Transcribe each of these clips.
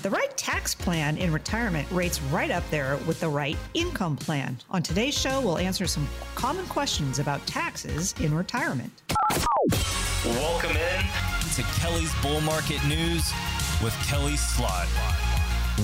The right tax plan in retirement rates right up there with the right income plan. On today's show, we'll answer some common questions about taxes in retirement. Welcome in to Kelly's Bull Market News with Kelley Slaugh.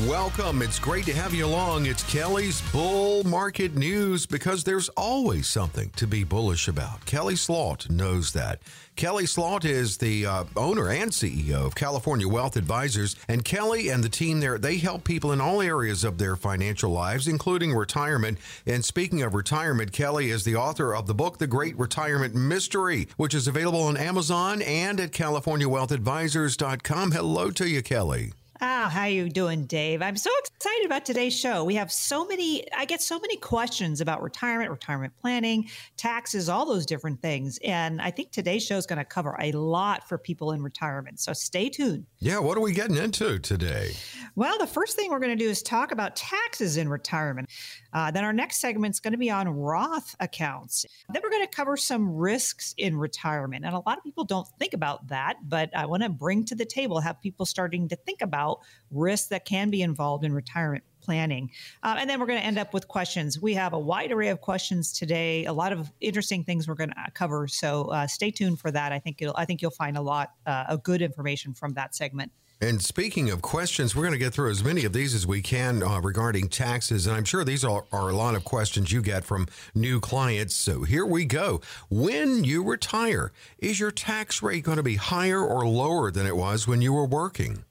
Welcome. It's great to have you along. It's Kelly's Bull Market News because there's always something to be bullish about. Kelley Slaugh knows that. Kelley Slaugh is the uh, owner and CEO of California Wealth Advisors, and Kelly and the team there, they help people in all areas of their financial lives, including retirement. And speaking of retirement, Kelly is the author of the book, The Great Retirement Mystery, which is available on Amazon and at CaliforniaWealthAdvisors.com. Hello to you, Kelly. Ah, how are you doing, Dave? I'm so excited about today's show. We have so many I get so many questions about retirement, retirement planning, taxes, all those different things. And I think today's show is going to cover a lot for people in retirement. So stay tuned. Yeah, what are we getting into today? Well, the first thing we're going to do is talk about taxes in retirement. Uh, then our next segment is going to be on Roth accounts. Then we're going to cover some risks in retirement. And a lot of people don't think about that, but I want to bring to the table, have people starting to think about risks that can be involved in retirement planning. Uh, and then we're going to end up with questions. We have a wide array of questions today, a lot of interesting things we're going to cover. So uh, stay tuned for that. I think I think you'll find a lot uh, of good information from that segment. And speaking of questions, we're going to get through as many of these as we can uh, regarding taxes. And I'm sure these are, are a lot of questions you get from new clients. So here we go. When you retire, is your tax rate going to be higher or lower than it was when you were working?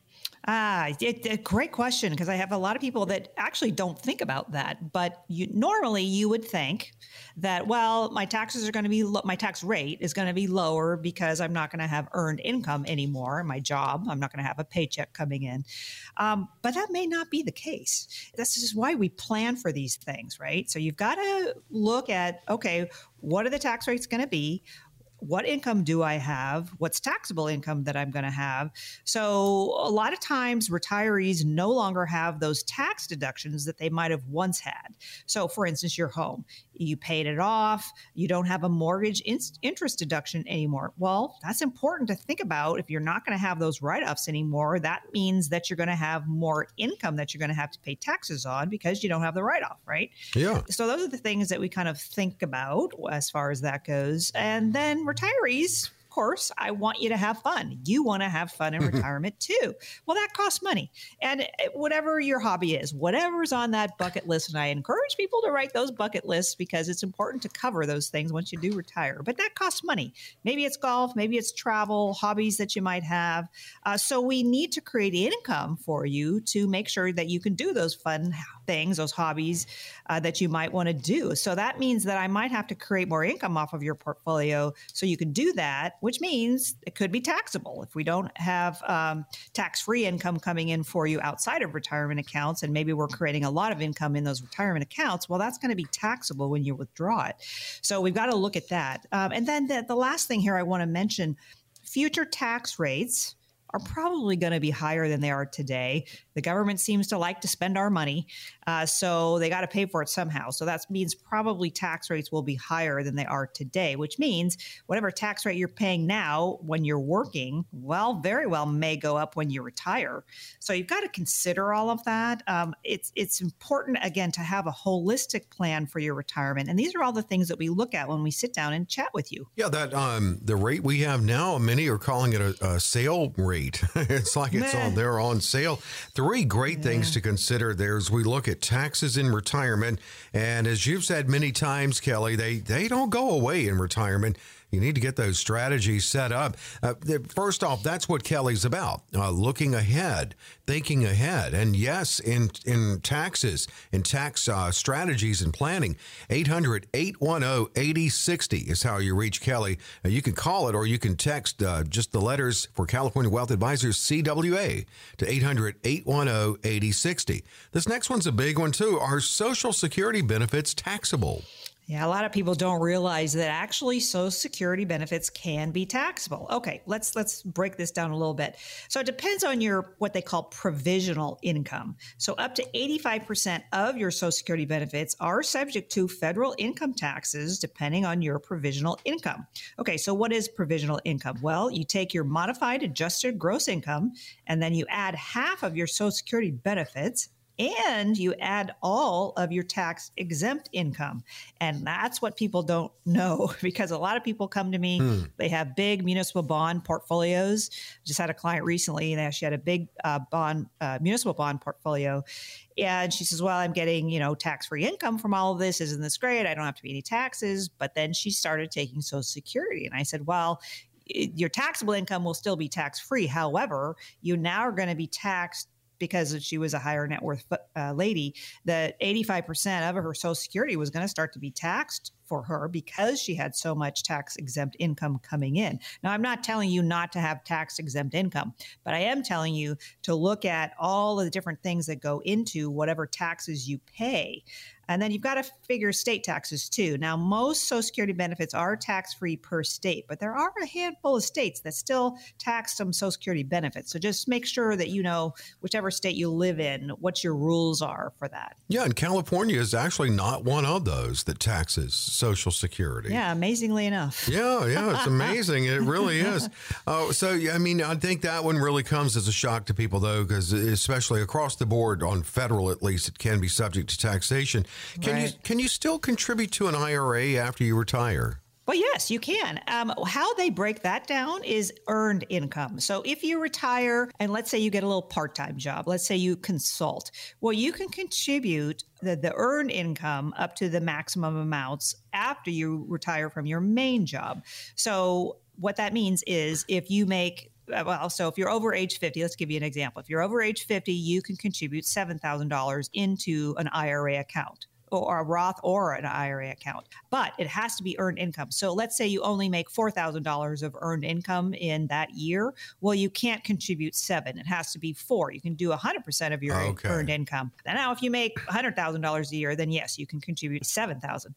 Ah, it, a great question because I have a lot of people that actually don't think about that. But you normally you would think that well, my taxes are going to be lo- my tax rate is going to be lower because I'm not going to have earned income anymore. My job, I'm not going to have a paycheck coming in. Um, but that may not be the case. This is why we plan for these things, right? So you've got to look at okay, what are the tax rates going to be? What income do I have? What's taxable income that I'm going to have? So, a lot of times retirees no longer have those tax deductions that they might have once had. So, for instance, your home, you paid it off, you don't have a mortgage in- interest deduction anymore. Well, that's important to think about. If you're not going to have those write offs anymore, that means that you're going to have more income that you're going to have to pay taxes on because you don't have the write off, right? Yeah. So, those are the things that we kind of think about as far as that goes. And then retirees of course, I want you to have fun. You want to have fun in retirement too. Well, that costs money. And eh, whatever your hobby is, whatever's on that bucket list, and I encourage people to write those bucket lists because it's important to cover those things once you do retire. But that costs money. Maybe it's golf, maybe it's travel, hobbies that you might have. Uh, so we need to create income for you to make sure that you can do those fun things, those hobbies uh, that you might want to do. So that means that I might have to create more income off of your portfolio so you can do that, which means it could be taxable. If we don't have um, tax free income coming in for you outside of retirement accounts, and maybe we're creating a lot of income in those retirement accounts, well, that's going to be taxable when you withdraw it. So we've got to look at that. Um, and then the, the last thing here I want to mention future tax rates are probably going to be higher than they are today. The government seems to like to spend our money, uh, so they got to pay for it somehow. So that means probably tax rates will be higher than they are today, which means whatever tax rate you're paying now when you're working, well, very well may go up when you retire. So you've got to consider all of that. Um, it's it's important again to have a holistic plan for your retirement, and these are all the things that we look at when we sit down and chat with you. Yeah, that um, the rate we have now, many are calling it a, a sale rate. it's like it's on they're on sale three great yeah. things to consider there as we look at taxes in retirement. And as you've said many times, Kelly, they, they don't go away in retirement. You need to get those strategies set up. Uh, first off, that's what Kelly's about uh, looking ahead, thinking ahead. And yes, in, in taxes, in tax uh, strategies and planning, 800 810 8060 is how you reach Kelly. you can call it or you can text uh, just the letters for California Wealth Advisors CWA to 800 810 8060. This next one's a big one, too. Are Social Security benefits taxable? Yeah, a lot of people don't realize that actually Social Security benefits can be taxable. Okay, let's let's break this down a little bit. So it depends on your what they call provisional income. So up to 85% of your Social Security benefits are subject to federal income taxes depending on your provisional income. Okay, so what is provisional income? Well, you take your modified adjusted gross income and then you add half of your Social Security benefits and you add all of your tax exempt income. And that's what people don't know because a lot of people come to me, hmm. they have big municipal bond portfolios. Just had a client recently that she had a big uh, bond, uh, municipal bond portfolio. And she says, Well, I'm getting, you know, tax free income from all of this. Isn't this great? I don't have to pay any taxes. But then she started taking Social Security. And I said, Well, your taxable income will still be tax free. However, you now are going to be taxed because she was a higher net worth uh, lady, that 85% of her Social Security was going to start to be taxed for her because she had so much tax exempt income coming in. Now, I'm not telling you not to have tax exempt income, but I am telling you to look at all of the different things that go into whatever taxes you pay. And then you've got to figure state taxes too. Now, most Social Security benefits are tax free per state, but there are a handful of states that still tax some Social Security benefits. So just make sure that you know whichever state you live in, what your rules are for that. Yeah, and California is actually not one of those that taxes Social Security. Yeah, amazingly enough. Yeah, yeah, it's amazing. it really is. Oh, so I mean, I think that one really comes as a shock to people, though, because especially across the board on federal, at least, it can be subject to taxation. Can right. you can you still contribute to an IRA after you retire? Well, yes, you can. Um, how they break that down is earned income. So if you retire and let's say you get a little part time job, let's say you consult, well, you can contribute the, the earned income up to the maximum amounts after you retire from your main job. So what that means is if you make uh, well, so if you're over age 50, let's give you an example. If you're over age 50, you can contribute $7,000 into an IRA account or a Roth or an IRA account, but it has to be earned income. So let's say you only make $4,000 of earned income in that year. Well, you can't contribute seven. It has to be four. You can do 100% of your okay. earned income. Now, if you make $100,000 a year, then yes, you can contribute 7,000.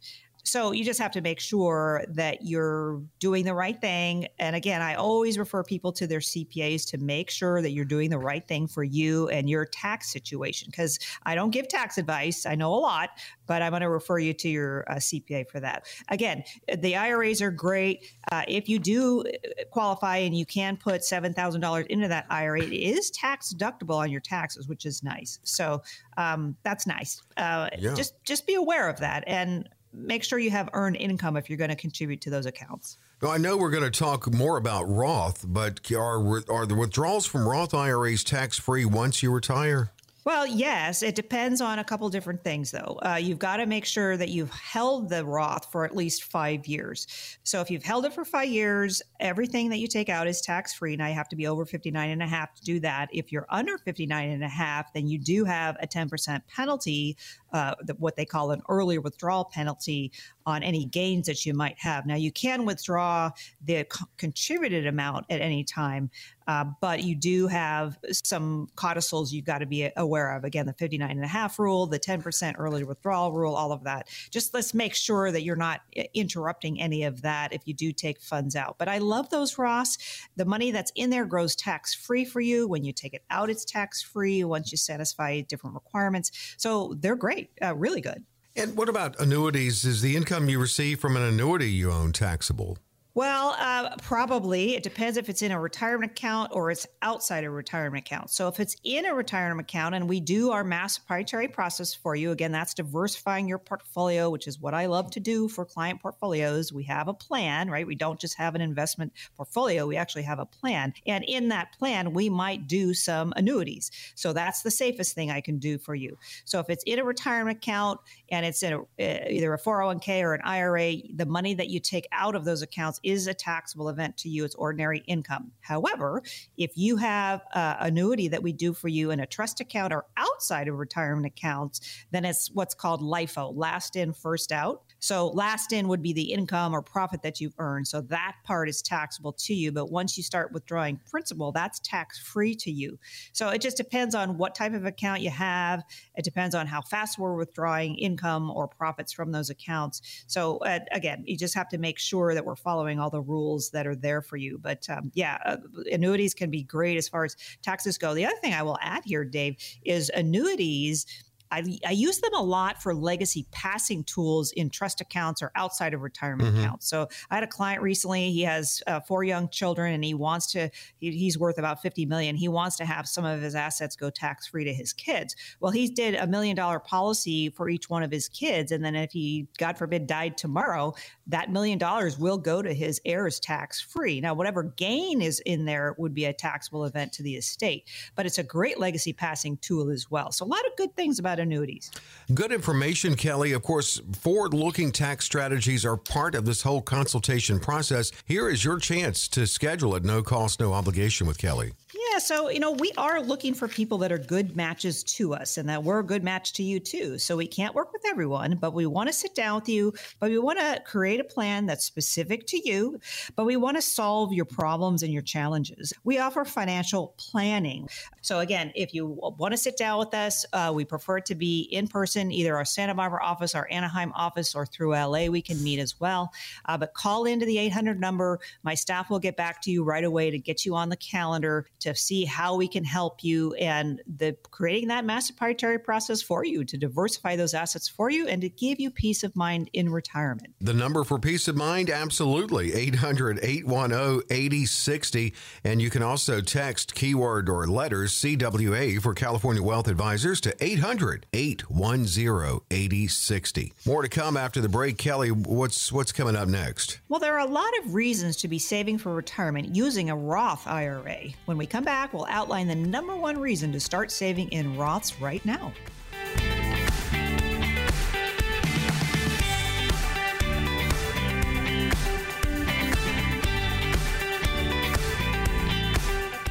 So you just have to make sure that you're doing the right thing. And again, I always refer people to their CPAs to make sure that you're doing the right thing for you and your tax situation. Because I don't give tax advice, I know a lot, but I'm going to refer you to your uh, CPA for that. Again, the IRAs are great. Uh, if you do uh, qualify and you can put $7,000 into that IRA, it is tax deductible on your taxes, which is nice. So um, that's nice. Uh, yeah. Just just be aware of that. And make sure you have earned income if you're going to contribute to those accounts. Now, I know we're going to talk more about Roth, but are are the withdrawals from Roth IRAs tax free once you retire? Well, yes, it depends on a couple different things, though. Uh, you've got to make sure that you've held the Roth for at least five years. So if you've held it for five years, everything that you take out is tax free. Now you have to be over 59 and a half to do that. If you're under 59 and a half, then you do have a 10% penalty, uh, what they call an early withdrawal penalty on any gains that you might have. Now you can withdraw the co- contributed amount at any time, uh, but you do have some codicils you've got to be aware of. Again, the 59 and a half rule, the 10% early withdrawal rule, all of that. Just let's make sure that you're not interrupting any of that if you do take funds out. But I love those, Roths. The money that's in there grows tax free for you. When you take it out, it's tax free once you satisfy different requirements. So they're great, uh, really good. And what about annuities? Is the income you receive from an annuity you own taxable? Well, uh, probably. It depends if it's in a retirement account or it's outside a retirement account. So, if it's in a retirement account and we do our mass proprietary process for you, again, that's diversifying your portfolio, which is what I love to do for client portfolios. We have a plan, right? We don't just have an investment portfolio, we actually have a plan. And in that plan, we might do some annuities. So, that's the safest thing I can do for you. So, if it's in a retirement account and it's in a, uh, either a 401k or an IRA, the money that you take out of those accounts is a taxable event to you. It's ordinary income. However, if you have uh, annuity that we do for you in a trust account or outside of retirement accounts, then it's what's called LIFO, last in, first out. So last in would be the income or profit that you've earned. So that part is taxable to you. But once you start withdrawing principal, that's tax free to you. So it just depends on what type of account you have. It depends on how fast we're withdrawing income or profits from those accounts. So uh, again, you just have to make sure that we're following all the rules that are there for you. But um, yeah, uh, annuities can be great as far as taxes go. The other thing I will add here, Dave, is annuities I, I, use them a lot for legacy passing tools in trust accounts or outside of retirement mm-hmm. accounts. So I had a client recently. He has uh, four young children, and he wants to. He, he's worth about fifty million. He wants to have some of his assets go tax free to his kids. Well, he did a million dollar policy for each one of his kids, and then if he, God forbid, died tomorrow, that million dollars will go to his heirs tax free. Now, whatever gain is in there would be a taxable event to the estate, but it's a great legacy passing tool as well. So a lot of good things about annuities. Good information, Kelly. Of course, forward looking tax strategies are part of this whole consultation process. Here is your chance to schedule at no cost, no obligation with Kelly. Yeah, so you know, we are looking for people that are good matches to us and that we're a good match to you too. So we can't work with everyone, but we want to sit down with you, but we want to create a plan that's specific to you, but we want to solve your problems and your challenges. We offer financial planning. So again, if you want to sit down with us, uh, we prefer it to be in person, either our Santa Barbara office, our Anaheim office, or through LA. We can meet as well. Uh, but call into the 800 number. My staff will get back to you right away to get you on the calendar to see how we can help you and the creating that master proprietary process for you to diversify those assets for you and to give you peace of mind in retirement. The number for peace of mind, absolutely 800 810 8060. And you can also text keyword or letters CWA for California Wealth Advisors to 800 810 8060. More to come after the break. Kelly, what's what's coming up next? Well, there are a lot of reasons to be saving for retirement using a Roth IRA. When we come back, we'll outline the number one reason to start saving in Roths right now.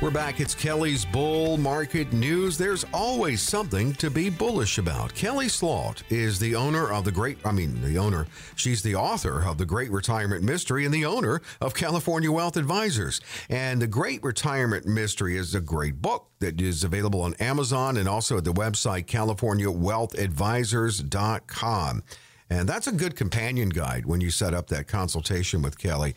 We're back. It's Kelly's Bull Market News. There's always something to be bullish about. Kelley Slaugh is the owner of the great, I mean, the owner, she's the author of The Great Retirement Mystery and the owner of California Wealth Advisors. And The Great Retirement Mystery is a great book that is available on Amazon and also at the website CaliforniaWealthAdvisors.com. And that's a good companion guide when you set up that consultation with Kelly.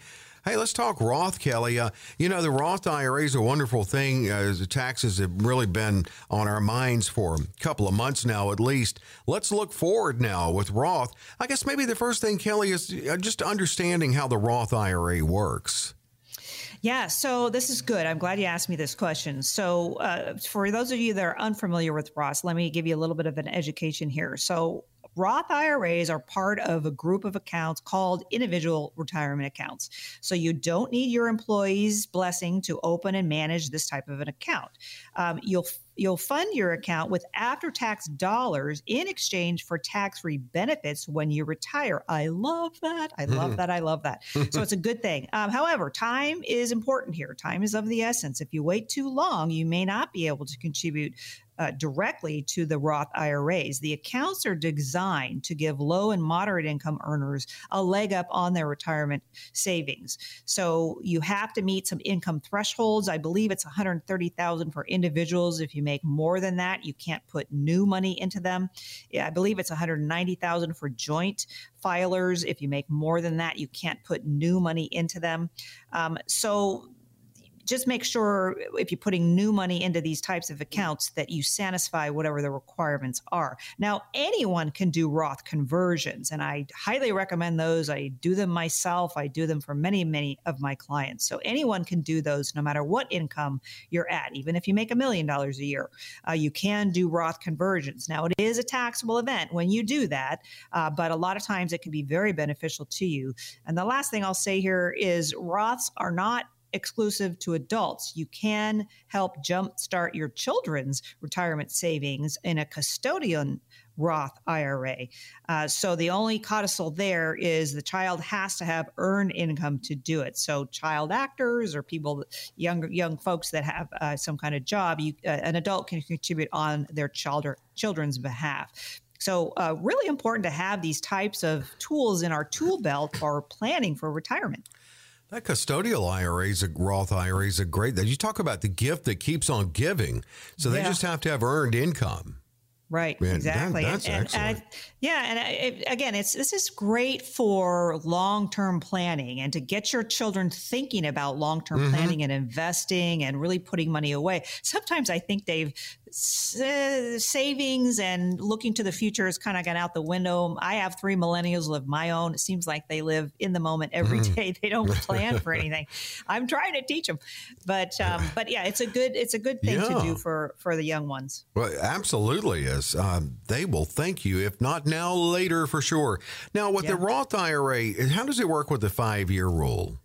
Hey, let's talk Roth, Kelly. Uh, you know, the Roth IRA is a wonderful thing. Uh, the taxes have really been on our minds for a couple of months now, at least. Let's look forward now with Roth. I guess maybe the first thing, Kelly, is uh, just understanding how the Roth IRA works. Yeah, so this is good. I'm glad you asked me this question. So, uh, for those of you that are unfamiliar with Roth, let me give you a little bit of an education here. So, Roth IRAs are part of a group of accounts called individual retirement accounts. So you don't need your employee's blessing to open and manage this type of an account. Um, you'll you'll fund your account with after tax dollars in exchange for tax free benefits when you retire. I love that. I love that. I love that. so it's a good thing. Um, however, time is important here. Time is of the essence. If you wait too long, you may not be able to contribute uh, directly to the Roth IRAs. The accounts are designed to give low and moderate income earners a leg up on their retirement savings. So you have to meet some income thresholds. I believe it's 130,000 for individuals. If you make more than that, you can't put new money into them. Yeah, I believe it's 190,000 for joint filers. If you make more than that, you can't put new money into them. Um, so just make sure if you're putting new money into these types of accounts that you satisfy whatever the requirements are. Now, anyone can do Roth conversions, and I highly recommend those. I do them myself, I do them for many, many of my clients. So anyone can do those no matter what income you're at, even if you make a million dollars a year. Uh, you can do Roth conversions. Now, it is a taxable event when you do that, uh, but a lot of times it can be very beneficial to you. And the last thing I'll say here is Roths are not exclusive to adults. You can help jumpstart your children's retirement savings in a custodian Roth IRA. Uh, so the only codicil there is the child has to have earned income to do it. So child actors or people, young young folks that have uh, some kind of job, you, uh, an adult can contribute on their child or children's behalf. So, uh, really important to have these types of tools in our tool belt for planning for retirement. That custodial IRA is a Roth IRA is a great. That you talk about the gift that keeps on giving. So they yeah. just have to have earned income. Right, Man, exactly. That, that's and. And I, yeah, and it, again, it's this is great for long-term planning and to get your children thinking about long-term mm-hmm. planning and investing and really putting money away. Sometimes I think they've savings and looking to the future has kind of gone out the window. I have three millennials of my own. It seems like they live in the moment every mm-hmm. day. They don't plan for anything. I'm trying to teach them, but um, but yeah, it's a good it's a good thing yeah. to do for for the young ones. Well, absolutely is. Um, they will thank you if not now, later for sure. Now, with yeah. the Roth IRA, how does it work with the five year rule?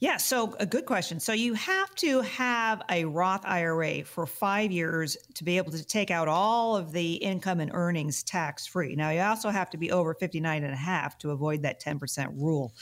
Yeah, so a good question. So you have to have a Roth IRA for five years to be able to take out all of the income and earnings tax free. Now, you also have to be over 59 and a half to avoid that 10% rule.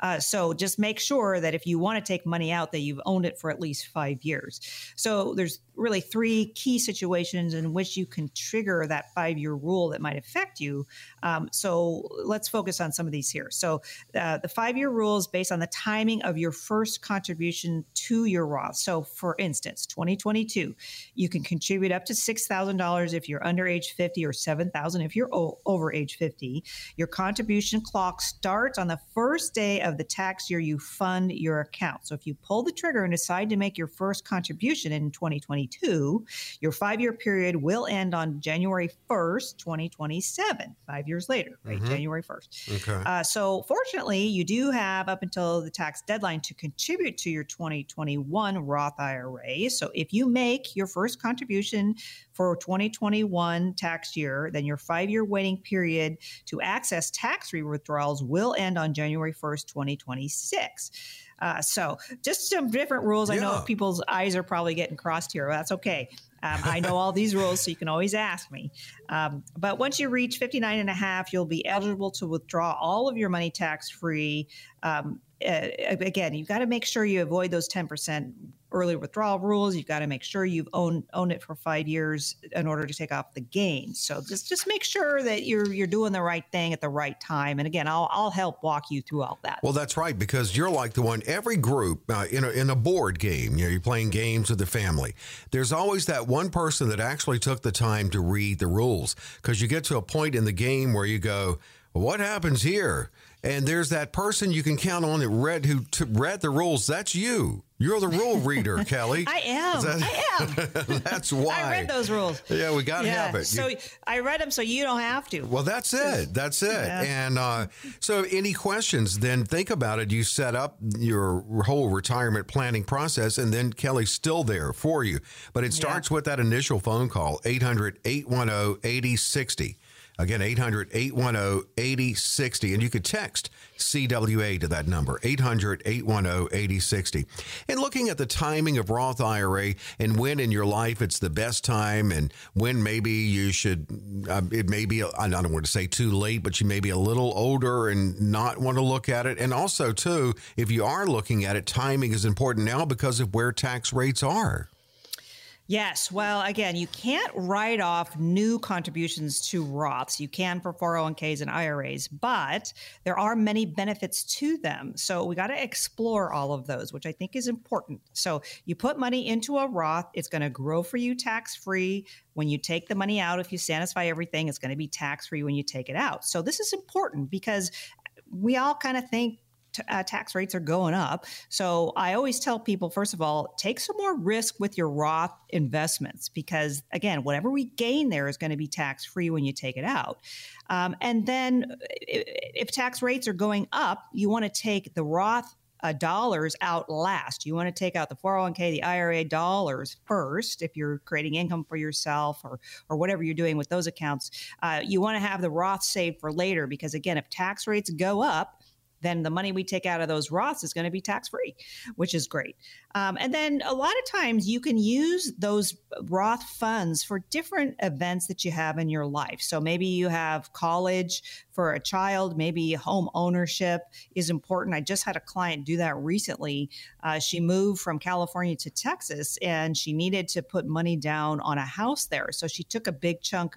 Uh, so just make sure that if you want to take money out, that you've owned it for at least five years. So there's really three key situations in which you can trigger that five year rule that might affect you. Um, so let's focus on some of these here. So uh, the five year rule is based on the timing of your first contribution to your Roth. So, for instance, 2022, you can contribute up to $6,000 if you're under age 50 or 7,000 if you're o- over age 50. Your contribution clock starts on the first day of the tax year you fund your account. So, if you pull the trigger and decide to make your first contribution in 2022, your five year period will end on January 1st, 2027, five years later, right? Mm-hmm. January 1st. Okay. Uh, so, fortunately, you do have up until the tax deadline to contribute to your 2021 Roth IRA. So if you make your first contribution for 2021 tax year, then your five year waiting period to access tax free withdrawals will end on January 1st, 2026. Uh, so just some different rules. Yeah. I know people's eyes are probably getting crossed here. That's okay. Um, I know all these rules, so you can always ask me. Um, but once you reach 59 and a half, you'll be eligible to withdraw all of your money tax free. Um, uh, again, you've got to make sure you avoid those 10% early withdrawal rules. You've got to make sure you've owned owned it for five years in order to take off the gains. So just just make sure that you're you're doing the right thing at the right time. And again, I'll I'll help walk you through all that. Well, that's right because you're like the one. Every group uh, in a in a board game, you know, you're playing games with the family. There's always that one person that actually took the time to read the rules because you get to a point in the game where you go, "What happens here?" And there's that person you can count on that read who t- read the rules. That's you. You're the rule reader, Kelly. I am. That, I am. that's why I read those rules. Yeah, we got to yeah. have it. So you, I read them, so you don't have to. Well, that's it. That's it. Yeah. And uh, so, any questions? Then think about it. You set up your whole retirement planning process, and then Kelly's still there for you. But it starts yeah. with that initial phone call 800 810 8060. Again, 800 810 8060. And you could text CWA to that number, 800 810 8060. And looking at the timing of Roth IRA and when in your life it's the best time and when maybe you should, uh, it may be, I don't want to say too late, but you may be a little older and not want to look at it. And also, too, if you are looking at it, timing is important now because of where tax rates are. Yes. Well, again, you can't write off new contributions to Roths. You can for 401ks and IRAs, but there are many benefits to them. So we got to explore all of those, which I think is important. So you put money into a Roth, it's going to grow for you tax free. When you take the money out, if you satisfy everything, it's going to be tax free when you take it out. So this is important because we all kind of think uh, tax rates are going up. So I always tell people, first of all, take some more risk with your Roth investments because, again, whatever we gain there is going to be tax free when you take it out. Um, and then if tax rates are going up, you want to take the Roth uh, dollars out last. You want to take out the 401k, the IRA dollars first if you're creating income for yourself or or whatever you're doing with those accounts. Uh, you want to have the Roth saved for later because again, if tax rates go up, then the money we take out of those Roths is going to be tax free, which is great. Um, and then a lot of times you can use those Roth funds for different events that you have in your life. So maybe you have college for a child, maybe home ownership is important. I just had a client do that recently. Uh, she moved from California to Texas and she needed to put money down on a house there. So she took a big chunk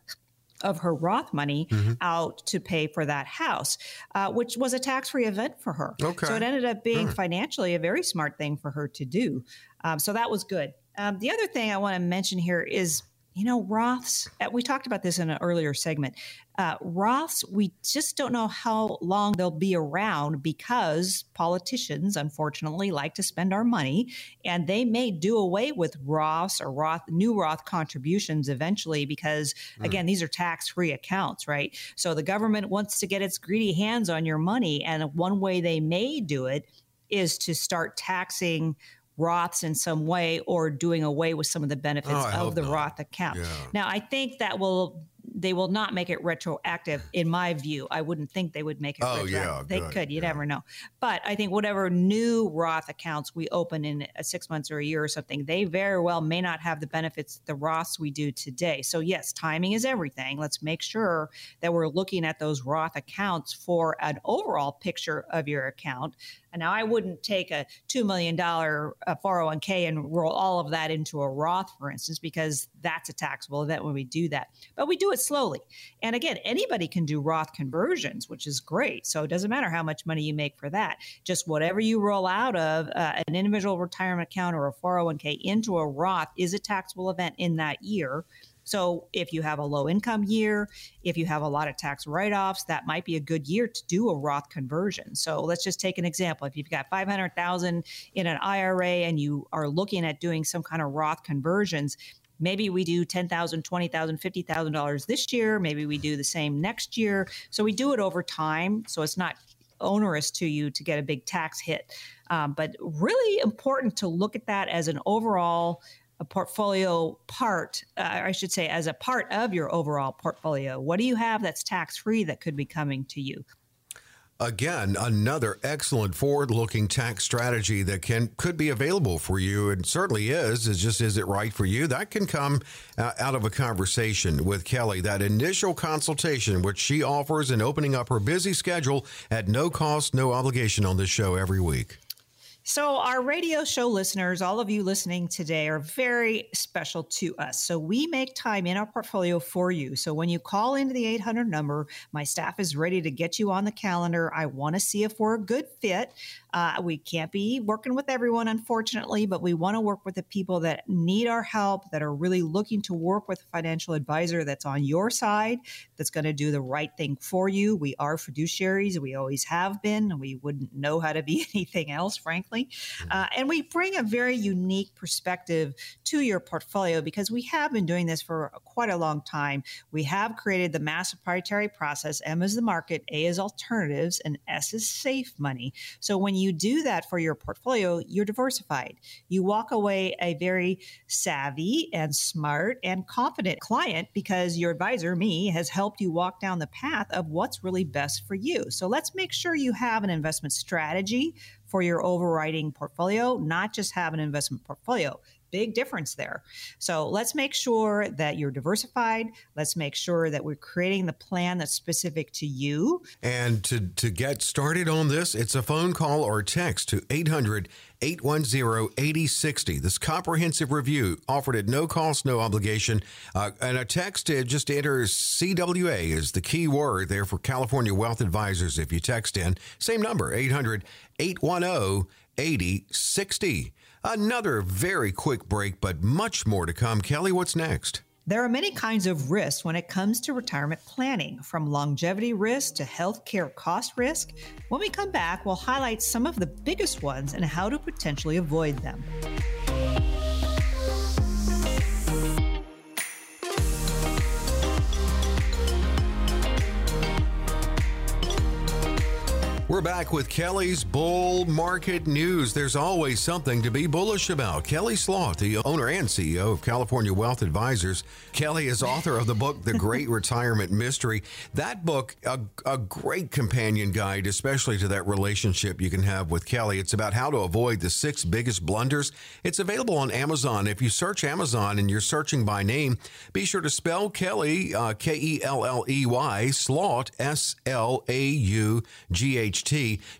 of her Roth money mm-hmm. out to pay for that house, uh, which was a tax free event for her. Okay. So it ended up being right. financially a very smart thing for her to do. Um, so that was good. Um, the other thing I want to mention here is you know, Roths, uh, we talked about this in an earlier segment. Uh, Roths, we just don't know how long they'll be around because politicians, unfortunately, like to spend our money and they may do away with Roths or Roth, new Roth contributions eventually because, mm. again, these are tax free accounts, right? So the government wants to get its greedy hands on your money. And one way they may do it is to start taxing Roths in some way or doing away with some of the benefits oh, of the not. Roth account. Yeah. Now, I think that will they will not make it retroactive in my view i wouldn't think they would make it oh, yeah, they good, could you yeah. never know but i think whatever new roth accounts we open in six months or a year or something they very well may not have the benefits the roths we do today so yes timing is everything let's make sure that we're looking at those roth accounts for an overall picture of your account and now I wouldn't take a $2 million 401k uh, and roll all of that into a Roth, for instance, because that's a taxable event when we do that. But we do it slowly. And again, anybody can do Roth conversions, which is great. So it doesn't matter how much money you make for that. Just whatever you roll out of uh, an individual retirement account or a 401k into a Roth is a taxable event in that year. So if you have a low income year, if you have a lot of tax write offs, that might be a good year to do a Roth conversion. So let's just take an example. If you've got 500,000 in an IRA and you are looking at doing some kind of Roth conversions, maybe we do $10,000, $20,000, $50,000 this year. Maybe we do the same next year. So we do it over time. So it's not onerous to you to get a big tax hit. Um, but really important to look at that as an overall a portfolio part, uh, I should say, as a part of your overall portfolio? What do you have that's tax free that could be coming to you? Again, another excellent forward-looking tax strategy that can could be available for you, and certainly is. Is just is it right for you? That can come uh, out of a conversation with Kelly. That initial consultation, which she offers, and opening up her busy schedule at no cost, no obligation on this show every week. So, our radio show listeners, all of you listening today, are very special to us. So, we make time in our portfolio for you. So, when you call into the 800 number, my staff is ready to get you on the calendar. I want to see if we're a good fit. Uh, we can't be working with everyone, unfortunately, but we want to work with the people that need our help, that are really looking to work with a financial advisor that's on your side, that's going to do the right thing for you. We are fiduciaries. We always have been. And We wouldn't know how to be anything else, frankly. Mm-hmm. Uh, and we bring a very unique perspective to your portfolio because we have been doing this for quite a long time. We have created the mass proprietary process. M is the market, A is alternatives, and S is safe money. So when you do that for your portfolio, you're diversified. You walk away a very savvy and smart and confident client because your advisor, me, has helped you walk down the path of what's really best for you. So let's make sure you have an investment strategy for your overriding portfolio, not just have an investment portfolio big difference there. So let's make sure that you're diversified. Let's make sure that we're creating the plan that's specific to you. And to, to get started on this, it's a phone call or text to 800 810 8060. This comprehensive review offered at no cost, no obligation. Uh, and a text to just enter CWA is the key word there for California Wealth Advisors. If you text in, same number, 800 810 8060. Another very quick break, but much more to come. Kelly, what's next? There are many kinds of risks when it comes to retirement planning, from longevity risk to healthcare cost risk. When we come back, we'll highlight some of the biggest ones and how to potentially avoid them. We're back with Kelly's Bull Market News. There's always something to be bullish about. Kelley Slaugh, the owner and CEO of California Wealth Advisors. Kelly is author of the book, The Great Retirement Mystery. That book, a, a great companion guide, especially to that relationship you can have with Kelly. It's about how to avoid the six biggest blunders. It's available on Amazon. If you search Amazon and you're searching by name, be sure to spell Kelly, uh, K E L L E Y, Slaugh, S L A U G H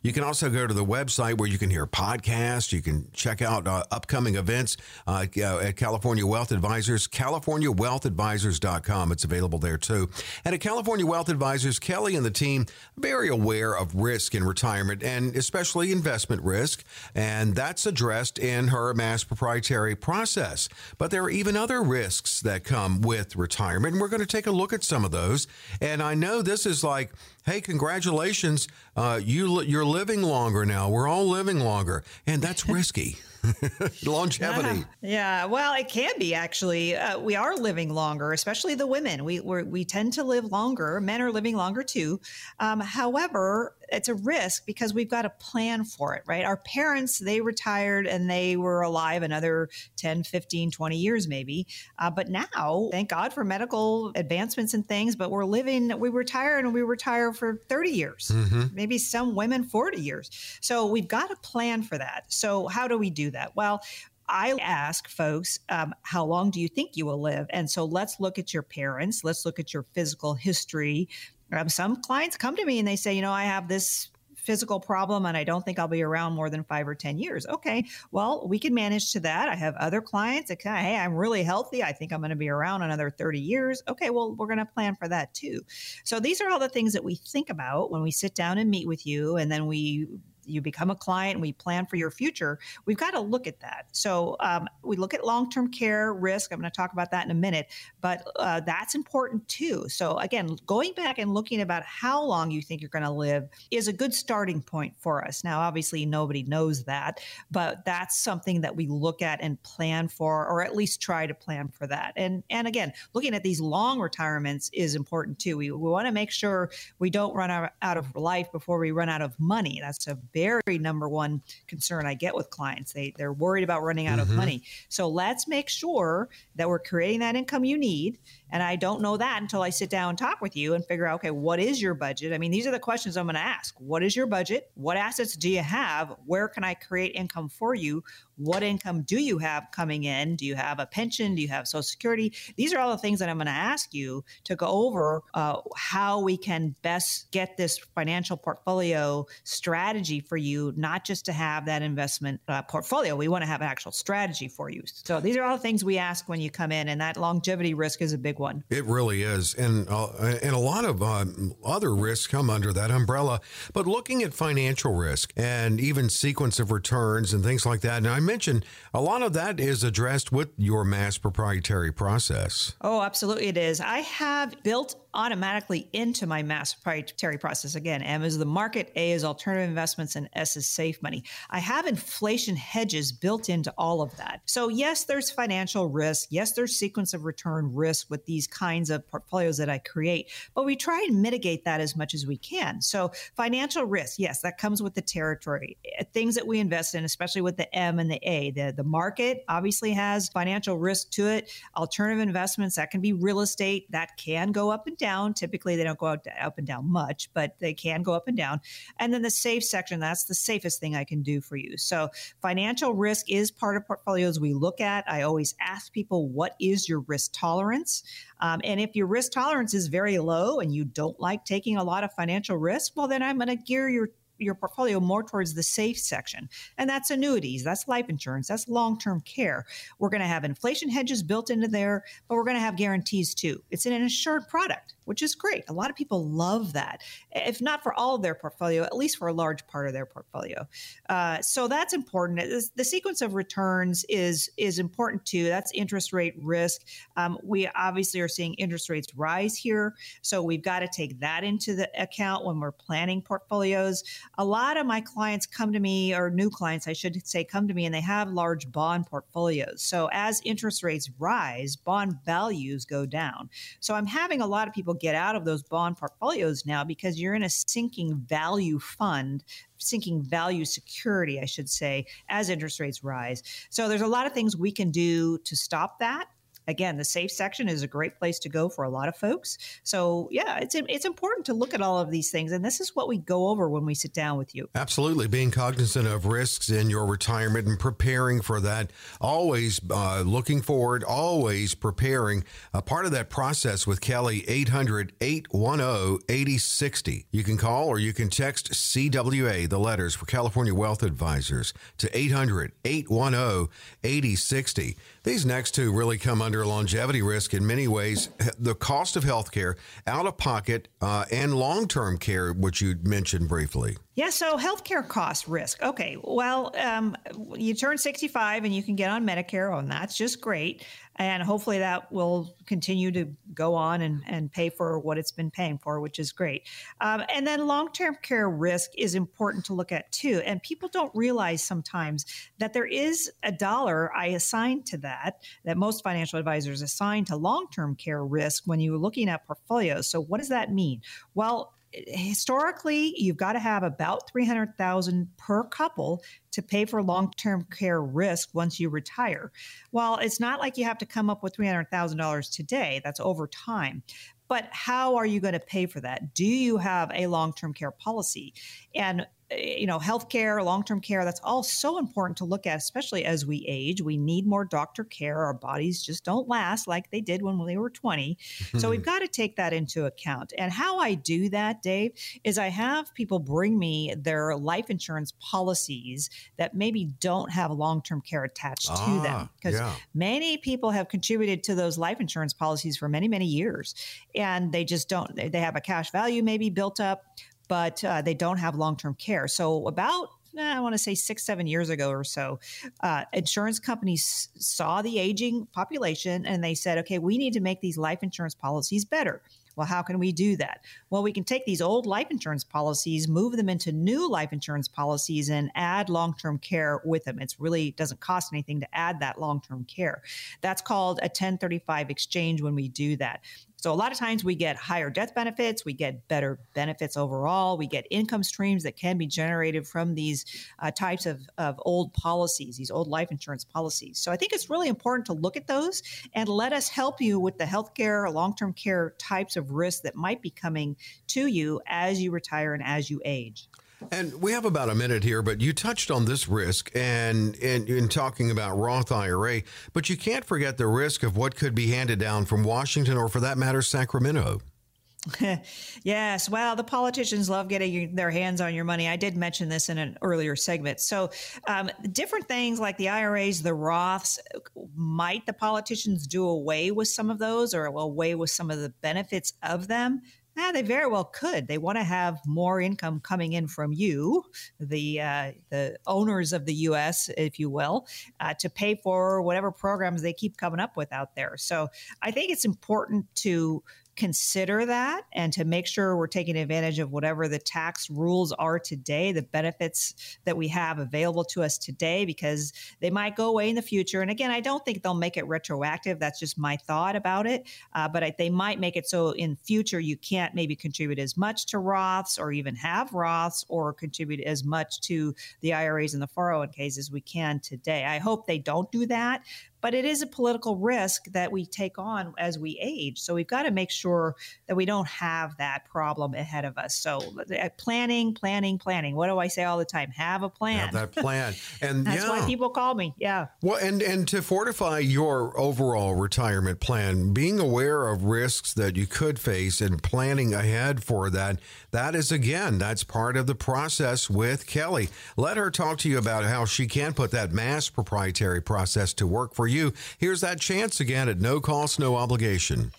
You can also go to the website where you can hear podcasts. You can check out uh, upcoming events uh, at California Wealth Advisors, californiawealthadvisors.com. It's available there too. And at California Wealth Advisors, Kelly and the team very aware of risk in retirement and especially investment risk. And that's addressed in her mass proprietary process. But there are even other risks that come with retirement. And we're going to take a look at some of those. And I know this is like, hey, congratulations, uh, you you're living longer now. We're all living longer, and that's risky. longevity. Yeah, well, it can be actually. Uh, we are living longer, especially the women. We we tend to live longer. Men are living longer too. Um, however, it's a risk because we've got to plan for it, right? Our parents, they retired and they were alive another 10, 15, 20 years maybe. Uh, but now, thank God for medical advancements and things, but we're living, we retire and we retire for 30 years, mm-hmm. maybe some women 40 years. So we've got to plan for that. So, how do we do that? Well, I ask folks, um, how long do you think you will live? And so let's look at your parents. Let's look at your physical history. Um, some clients come to me and they say, you know, I have this physical problem and I don't think I'll be around more than five or 10 years. Okay, well, we can manage to that. I have other clients that hey, I'm really healthy. I think I'm going to be around another 30 years. Okay, well, we're going to plan for that too. So these are all the things that we think about when we sit down and meet with you. And then we you become a client and we plan for your future, we've got to look at that. So um, we look at long term care risk. I'm going to talk about that in a minute, but uh, that's important too. So again, going back and looking about how long you think you're going to live is a good starting point for us. Now, obviously, nobody knows that, but that's something that we look at and plan for, or at least try to plan for that. And and again, looking at these long retirements is important too. We, we want to make sure we don't run out, of life before we run out of money. That's a very number one concern I get with clients. They they're worried about running out mm-hmm. of money. So let's make sure that we're creating that income you need and I don't know that until I sit down and talk with you and figure out, okay, what is your budget? I mean, these are the questions I'm going to ask. What is your budget? What assets do you have? Where can I create income for you? What income do you have coming in? Do you have a pension? Do you have Social Security? These are all the things that I'm going to ask you to go over uh, how we can best get this financial portfolio strategy for you, not just to have that investment uh, portfolio. We want to have an actual strategy for you. So these are all the things we ask when you come in, and that longevity risk is a big one. It really is, and uh, and a lot of uh, other risks come under that umbrella. But looking at financial risk and even sequence of returns and things like that, and I mentioned a lot of that is addressed with your mass proprietary process. Oh, absolutely, it is. I have built automatically into my mass proprietary process. Again, M is the market, A is alternative investments, and S is safe money. I have inflation hedges built into all of that. So, yes, there's financial risk. Yes, there's sequence of return risk with these kinds of portfolios that I create, but we try and mitigate that as much as we can. So, financial risk, yes, that comes with the territory. Eh, things that we invest in, especially with the M and the A. The, the market obviously has financial risk to it. Alternative investments, that can be real estate, that can go up and down. Typically, they don't go up, up and down much, but they can go up and down. And then the safe section, that's the safest thing I can do for you. So, financial risk is part of portfolios we look at. I always ask people, what is your risk tolerance? Um, and if your risk tolerance is very low and you don't like taking a lot of financial risk, well, then I'm going to gear your your portfolio more towards the safe section. And that's annuities, that's life insurance, that's long term care. We're going to have inflation hedges built into there, but we're going to have guarantees too. It's an insured product which is great. A lot of people love that, if not for all of their portfolio, at least for a large part of their portfolio. Uh, so that's important. The sequence of returns is is important too. That's interest rate risk. Um, we obviously are seeing interest rates rise here, so we've got to take that into the account when we're planning portfolios. A lot of my clients come to me, or new clients, I should say, come to me and they have large bond portfolios. So as interest rates rise, bond values go down. So I'm having a lot of people get out of those bond portfolios now because you're in a sinking value fund sinking value security, I should say, as interest rates rise. So there's a lot of things we can do to stop that again, the safe section is a great place to go for a lot of folks. So yeah, it's it's important to look at all of these things, and this is what we go over when we sit down with you. Absolutely, being cognizant of risks in your retirement and preparing for that. Always uh, looking forward, always preparing. A part of that process with Kelly 800 810 8060. You can call or you can text CWA, the letters for California Wealth Advisors, to 800 810 8060. These next two really come under longevity risk in many ways. The cost of health care, out of pocket, uh, and long term care, which you mentioned briefly. Yeah, so healthcare cost risk. Okay, well, um, you turn 65 and you can get on Medicare, and that's just great. And hopefully that will continue to go on and, and pay for what it's been paying for, which is great. Um, and then long term care risk is important to look at too. And people don't realize sometimes that there is a dollar I assign to that, that most financial advisors assign to long term care risk when you're looking at portfolios. So, what does that mean? Well, historically you've got to have about 300,000 per couple to pay for long-term care risk once you retire. Well, it's not like you have to come up with $300,000 today, that's over time. But how are you going to pay for that? Do you have a long-term care policy? And you know, healthcare, long-term care, that's all so important to look at, especially as we age. We need more doctor care. Our bodies just don't last like they did when we were 20. so we've got to take that into account. And how I do that, Dave, is I have people bring me their life insurance policies that maybe don't have long-term care attached ah, to them. Because yeah. many people have contributed to those life insurance policies for many, many years. And they just don't, they have a cash value maybe built up but uh, they don't have long term care. So, about eh, I want to say six, seven years ago or so, uh, insurance companies saw the aging population and they said, okay, we need to make these life insurance policies better. Well, how can we do that? Well, we can take these old life insurance policies, move them into new life insurance policies, and add long term care with them. It really doesn't cost anything to add that long term care. That's called a 1035 exchange when we do that. So a lot of times we get higher death benefits, we get better benefits overall, we get income streams that can be generated from these uh, types of, of old policies, these old life insurance policies. So I think it's really important to look at those and let us help you with the healthcare, long-term care types of risks that might be coming to you as you retire and as you age. And we have about a minute here, but you touched on this risk and in talking about Roth IRA, but you can't forget the risk of what could be handed down from Washington or, for that matter, Sacramento. yes, well, the politicians love getting their hands on your money. I did mention this in an earlier segment. So, um, different things like the IRAs, the Roths, might the politicians do away with some of those or away with some of the benefits of them? Yeah, they very well could. They want to have more income coming in from you, the uh, the owners of the U.S., if you will, uh, to pay for whatever programs they keep coming up with out there. So I think it's important to consider that and to make sure we're taking advantage of whatever the tax rules are today, the benefits that we have available to us today, because they might go away in the future. And again, I don't think they'll make it retroactive. That's just my thought about it. Uh, but I, they might make it so in future you can't maybe contribute as much to Roths or even have Roths or contribute as much to the IRAs and the 401ks as we can today. I hope they don't do that but it is a political risk that we take on as we age. So we've got to make sure that we don't have that problem ahead of us. So uh, planning, planning, planning. What do I say all the time? Have a plan. Have that plan. And that's yeah. why people call me. Yeah. Well, and and to fortify your overall retirement plan, being aware of risks that you could face and planning ahead for that, that is again, that's part of the process with Kelley. Let her talk to you about how she can put that mass proprietary process to work for you. Here's that chance again at no cost, no obligation.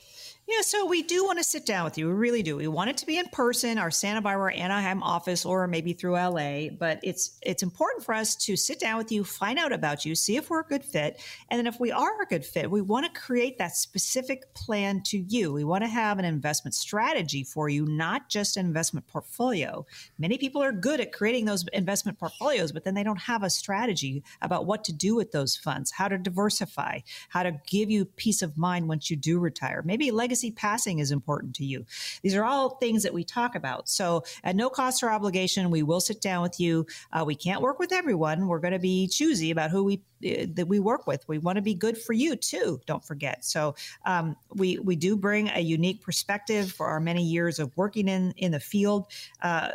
Yeah, so we do want to sit down with you. We really do. We want it to be in person, our Santa Barbara Anaheim office, or maybe through LA. But it's it's important for us to sit down with you, find out about you, see if we're a good fit, and then if we are a good fit, we want to create that specific plan to you. We want to have an investment strategy for you, not just an investment portfolio. Many people are good at creating those investment portfolios, but then they don't have a strategy about what to do with those funds, how to diversify, how to give you peace of mind once you do retire. Maybe legacy legacy passing is important to you. These are all things that we talk about. So, at no cost or obligation, we will sit down with you. Uh, we can't work with everyone. We're going to be choosy about who we uh, that we work with. We want to be good for you too. Don't forget. So um, we we do bring a unique perspective for our many years of working in in the field. Uh,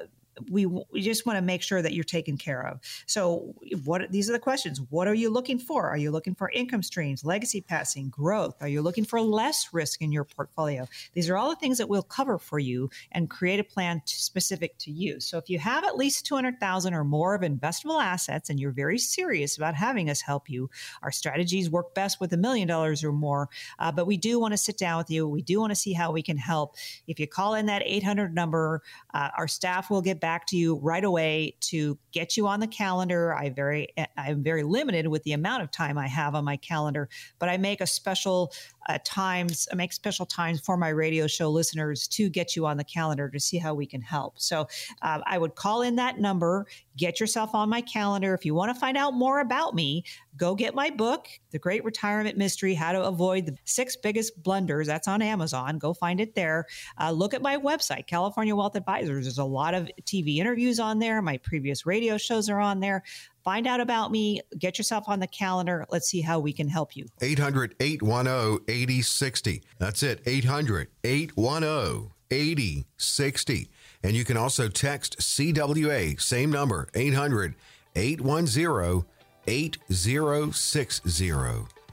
we, we just want to make sure that you're taken care of. So, what these are the questions: What are you looking for? Are you looking for income streams, legacy passing, growth? Are you looking for less risk in your portfolio? These are all the things that we'll cover for you and create a plan to, specific to you. So, if you have at least two hundred thousand or more of investable assets, and you're very serious about having us help you, our strategies work best with a million dollars or more. Uh, but we do want to sit down with you. We do want to see how we can help. If you call in that eight hundred number, uh, our staff will get back to you right away to get you on the calendar. I very I'm very limited with the amount of time I have on my calendar, but I make a special uh, times I make special times for my radio show listeners to get you on the calendar to see how we can help. So uh, I would call in that number, get yourself on my calendar. If you want to find out more about me, go get my book, The Great Retirement Mystery How to Avoid the Six Biggest Blunders. That's on Amazon. Go find it there. Uh, look at my website, California Wealth Advisors. There's a lot of TV interviews on there. My previous radio shows are on there. Find out about me, get yourself on the calendar. Let's see how we can help you. 800 810 8060. That's it, 800 810 8060. And you can also text CWA, same number, 800 810 8060.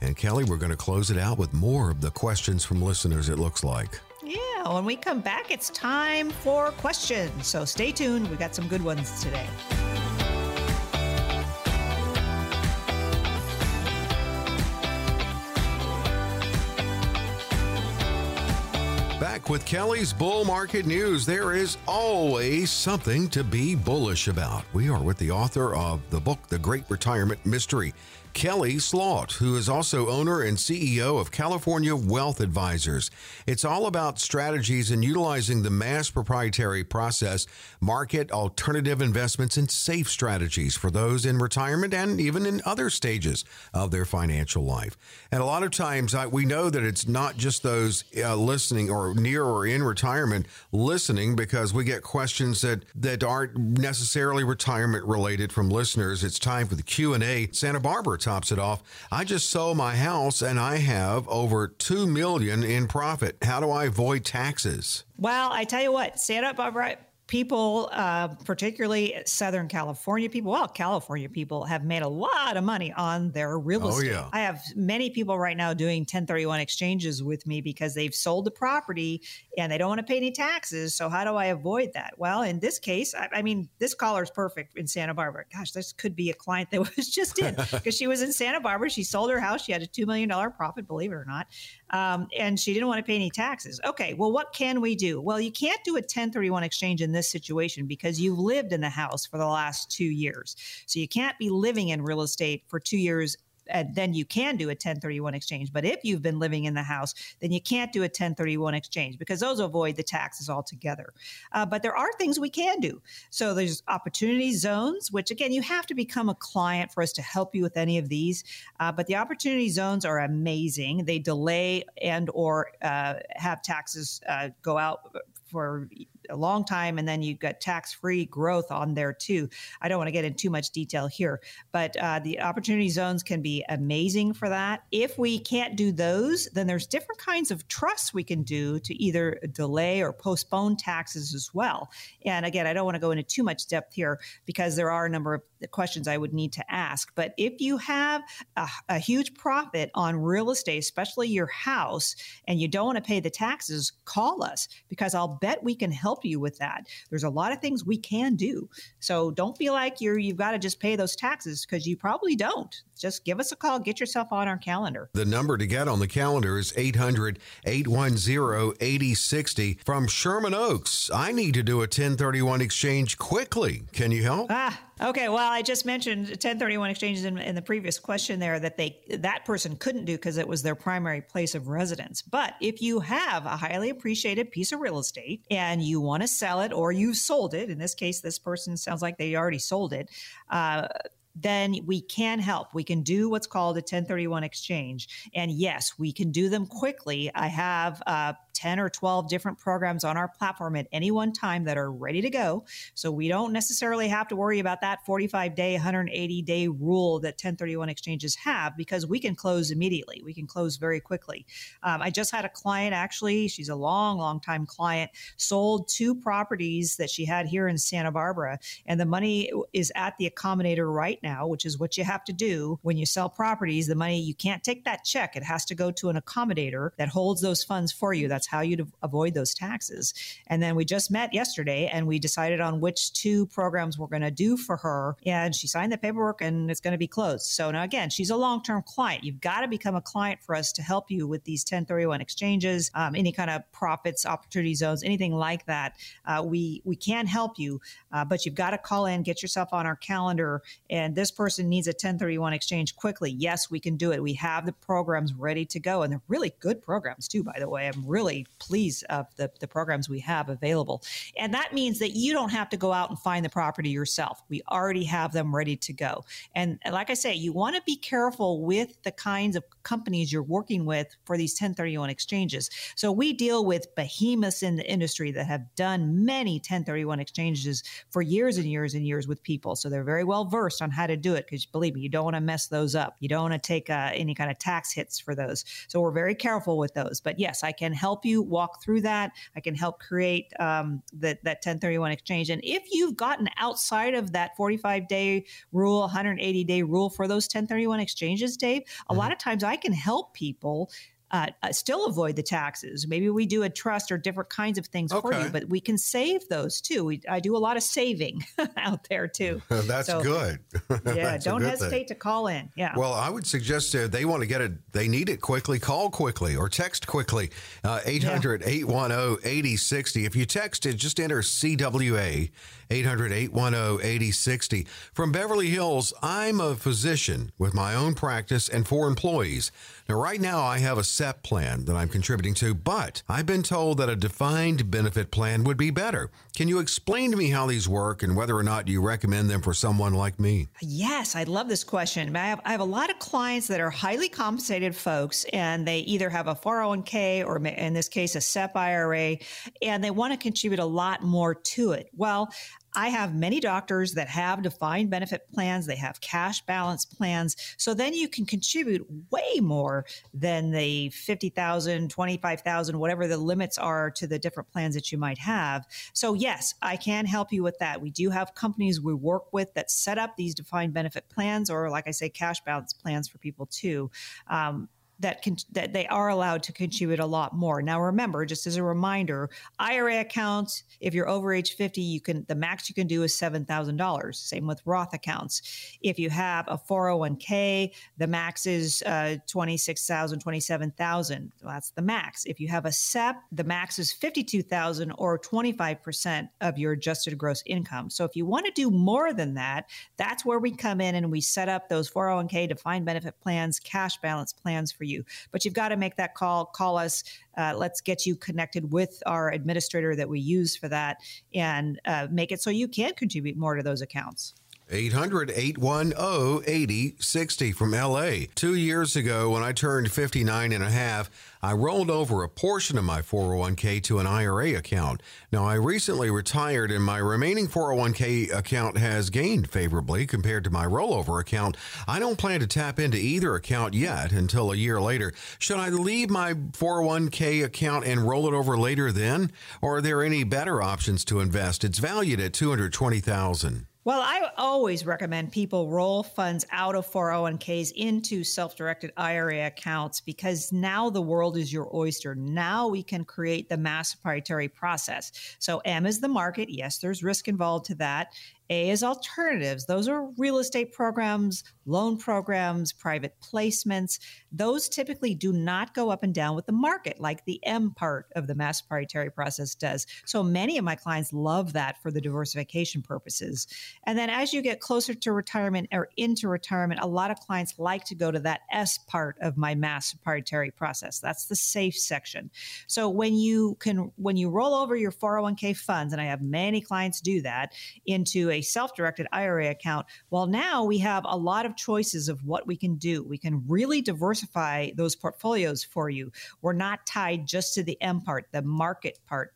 And Kelley, we're going to close it out with more of the questions from listeners, it looks like. Yeah, when we come back, it's time for questions. So stay tuned. We got some good ones today. Back with Kelley's Bull Market News. There is always something to be bullish about. We are with the author of the book, The Great Retirement Mystery. Kelley Slaugh, who is also owner and CEO of California Wealth Advisors. It's all about strategies and utilizing the mass proprietary process, market alternative investments, and safe strategies for those in retirement and even in other stages of their financial life. And a lot of times I, we know that it's not just those uh, listening or near or in retirement listening because we get questions that, that aren't necessarily retirement related from listeners. It's time for the Q&A. Santa Barbara tops it off. I just sold my house and I have over 2 million in profit. How do I avoid taxes? Well, I tell you what, Santa Barbara people, uh, particularly Southern California people, well, California people have made a lot of money on their real Oh, estate. yeah. I have many people right now doing 1031 exchanges with me because they've sold the property and they don't want to pay any taxes. So, how do I avoid that? Well, in this case, I, I mean, this caller is perfect in Santa Barbara. Gosh, this could be a client that was just in because she was in Santa Barbara. She sold her house. She had a $2 million profit, believe it or not. Um, and she didn't want to pay any taxes. Okay, well, what can we do? Well, you can't do a 1031 exchange in this situation because you've lived in the house for the last two years. So you can't be living in real estate for two years and then you can do a 1031 exchange. But if you've been living in the house, then you can't do a 1031 exchange because those avoid the taxes altogether. Uh, but there are things we can do. So there's opportunity zones, which again, you have to become a client for us to help you with any of these. Uh, but the opportunity zones are amazing. They delay and or uh, have taxes uh, go out for a long time and then you've got tax-free growth on there too i don't want to get into too much detail here but uh, the opportunity zones can be amazing for that if we can't do those then there's different kinds of trusts we can do to either delay or postpone taxes as well and again i don't want to go into too much depth here because there are a number of questions I would need to ask. But if you have a, a huge profit on real estate, especially your house, and you don't want to pay the taxes, call us because I'll bet we can help you with that. There's a lot of things we can do. So don't feel like you're you've got to just pay those taxes because you probably don't. Just give us a call, get yourself on our calendar. The number to get on the calendar is 800 810 8060 from Sherman Oaks. I need to do a 1031 exchange quickly. Can you help? Ah, okay. Well, I just mentioned 1031 exchanges in, in the previous question there that they that person couldn't do because it was their primary place of residence. But if you have a highly appreciated piece of real estate and you want to sell it or you've sold it, in this case, this person sounds like they already sold it. Uh, then we can help. We can do what's called a 1031 exchange. And yes, we can do them quickly. I have uh, 10 or 12 different programs on our platform at any one time that are ready to go. So we don't necessarily have to worry about that 45 day, 180 day rule that 1031 exchanges have because we can close immediately. We can close very quickly. Um, I just had a client actually, she's a long, long time client, sold two properties that she had here in Santa Barbara, and the money is at the accommodator right now, which is what you have to do when you sell properties. The money, you can't take that check, it has to go to an accommodator that holds those funds for you. That's how you avoid those taxes. And then we just met yesterday and we decided on which two programs we're going to do for her. And she signed the paperwork and it's going to be closed. So now, again, she's a long term client. You've got to become a client for us to help you with these 1031 exchanges, um, any kind of profits, opportunity zones, anything like that. Uh, we, we can help you, uh, but you've got to call in, get yourself on our calendar. And this person needs a 1031 exchange quickly. Yes, we can do it. We have the programs ready to go. And they're really good programs, too, by the way. I'm really pleased of the, the programs we have available. And that means that you don't have to go out and find the property yourself. We already have them ready to go. And like I say, you want to be careful with the kinds of companies you're working with for these 1031 exchanges. So we deal with behemoths in the industry that have done many 1031 exchanges for years and years and years with people. So they're very well versed on how to do it because believe me, you don't want to mess those up. You don't want to take uh, any kind of tax hits for those. So we're very careful with those. But yes, I can help you walk through that. I can help create um, that, that 1031 exchange. And if you've gotten outside of that 45 day rule, 180 day rule for those 1031 exchanges, Dave, a mm-hmm. lot of times I can help people uh, uh, still avoid the taxes. Maybe we do a trust or different kinds of things okay. for you, but we can save those too. We, I do a lot of saving out there too. That's so, good. yeah, That's don't hesitate thing. to call in. Yeah. Well, I would suggest uh, they want to get it, they need it quickly, call quickly or text quickly. Uh, 800 810 8060. If you text it, just enter CWA 800 810 8060. From Beverly Hills, I'm a physician with my own practice and four employees. Now, right now, I have a SEP plan that I'm contributing to, but I've been told that a defined benefit plan would be better. Can you explain to me how these work and whether or not you recommend them for someone like me? Yes, I love this question. I have, I have a lot of clients that are highly compensated folks, and they either have a 401k or, in this case, a SEP IRA, and they want to contribute a lot more to it. Well, I have many doctors that have defined benefit plans, they have cash balance plans. So then you can contribute way more than the 50,000, 25,000, whatever the limits are to the different plans that you might have. So yes, I can help you with that. We do have companies we work with that set up these defined benefit plans or like I say cash balance plans for people too. Um, that can that they are allowed to contribute a lot more. Now remember, just as a reminder, IRA accounts, if you're over age 50, you can the max you can do is $7,000. Same with Roth accounts. If you have a 401k, the max is uh, 26,000, 27,000. That's the max. If you have a SEP, the max is 52,000 or 25% of your adjusted gross income. So if you want to do more than that, that's where we come in and we set up those 401k defined benefit plans, cash balance plans for you you. But you've got to make that call. Call us. Uh, let's get you connected with our administrator that we use for that and uh, make it so you can contribute more to those accounts. 800 810 8060 from LA. Two years ago, when I turned 59 and a half, I rolled over a portion of my 401k to an IRA account. Now, I recently retired and my remaining 401k account has gained favorably compared to my rollover account. I don't plan to tap into either account yet until a year later. Should I leave my 401k account and roll it over later then? Or are there any better options to invest? It's valued at 220,000. Well, I always recommend people roll funds out of 401ks into self directed IRA accounts because now the world is your oyster. Now we can create the mass proprietary process. So, M is the market. Yes, there's risk involved to that. A is alternatives. Those are real estate programs, loan programs, private placements. Those typically do not go up and down with the market like the M part of the mass proprietary process does. So many of my clients love that for the diversification purposes. And then as you get closer to retirement or into retirement, a lot of clients like to go to that S part of my mass proprietary process. That's the safe section. So when you can when you roll over your 401k funds and I have many clients do that into a self directed IRA account, well, now we have a lot of choices of what we can do. We can really diversify those portfolios for you. We're not tied just to the M part, the market part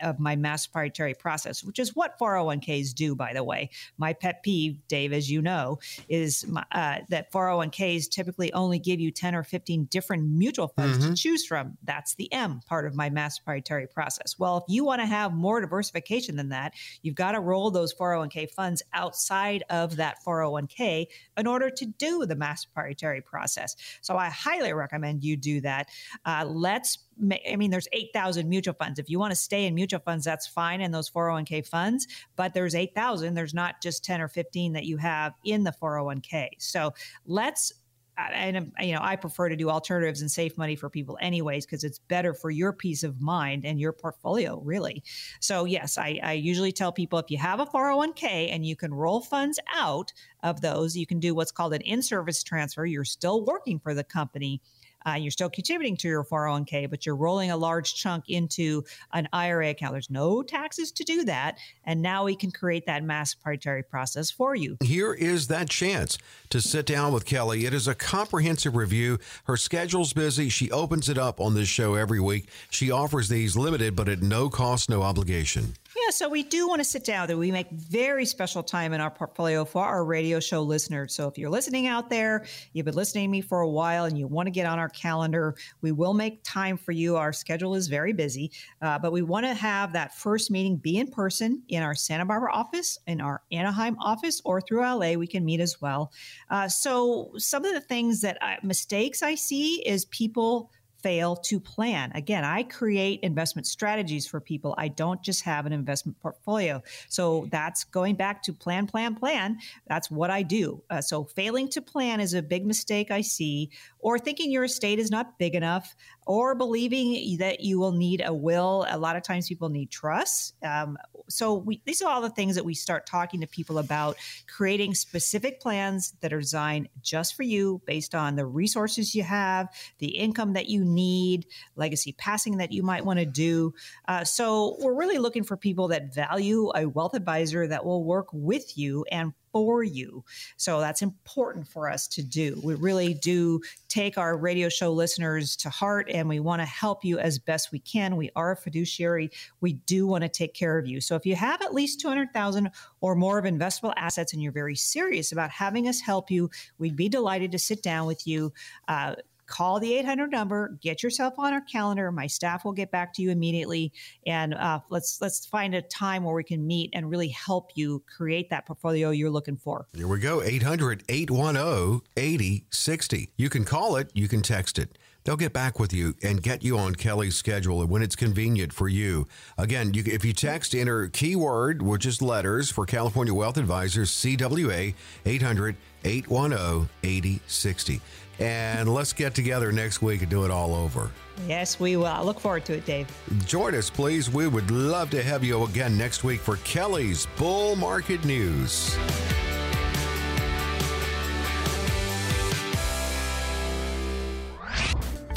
of my mass proprietary process, which is what 401ks do, by the way. My pet peeve, Dave, as you know, is my, uh, that 401ks typically only give you 10 or 15 different mutual funds mm-hmm. to choose from. That's the M part of my mass proprietary process. Well, if you want to have more diversification than that, you've got to roll those 401k funds outside of that 401k in order to do the mass proprietary process. So I highly recommend you do that. Uh, let's I mean, there's 8,000 mutual funds. If you want to stay in mutual funds, that's fine in those 401k funds, but there's 8,000. There's not just 10 or 15 that you have in the 401k. So let's and you know i prefer to do alternatives and safe money for people anyways because it's better for your peace of mind and your portfolio really. So yes I, I usually tell people if you have a 401k and you can roll funds out of those you can do what's called an in-service transfer. You're still working for the company uh, you're still contributing to your 401k, but you're rolling a large chunk into an IRA account. There's no taxes to do that. And now we can create that mass proprietary process for you. Here is that chance to sit down with Kelley. It is a comprehensive review. Her schedule's busy. She opens it up on this show every week. She offers these limited, but at no cost, no obligation. Yeah, so we do want to sit down there. We make very special time in our portfolio for our radio show listeners. So if you're listening out there, you've been listening to me for a while and you want to get on our calendar, we will make time for you. Our schedule is very busy, uh, but we want to have that first meeting be in person in our Santa Barbara office, in our Anaheim office, or through LA. We can meet as well. Uh, so some of the things that I, mistakes I see is people fail to plan. Again, I create investment strategies for people. I don't just have an investment portfolio. So that's going back to plan, plan, plan. That's what I do. Uh, so failing to plan is a big mistake I see, or thinking your estate is not big enough, or believing that you will need a will. A lot of times people need trust. Um, so we, these are all the things that we start talking to people about creating specific plans that are designed just for you based on the resources you have, the income that you need, legacy passing that you might want to do. Uh, so we're really looking for people that value a wealth advisor that will work with you and for you. So that's important for us to do. We really do take our radio show listeners to heart and we want to help you as best we can. We are a fiduciary. We do want to take care of you. So if you have at least 200,000 or more of investable assets and you're very serious about having us help you, we'd be delighted to sit down with you. Uh, call the 800 number get yourself on our calendar. My staff will get back to you immediately. And uh, let's let's find a time where we can meet and really help you create that portfolio you're looking for. Here we go. 800-810-8060 you can call it you can text it. They'll get back with you and get you on Kelley's schedule when it's convenient for you. Again, you, if you text, enter keyword, which is letters for California Wealth Advisors, CWA 800 810 8060 and let's get together next week and do it all over. Yes, we will. I look forward to it, Dave. Join us, please. We would love to have you again next week for Kelley's Bull Market News.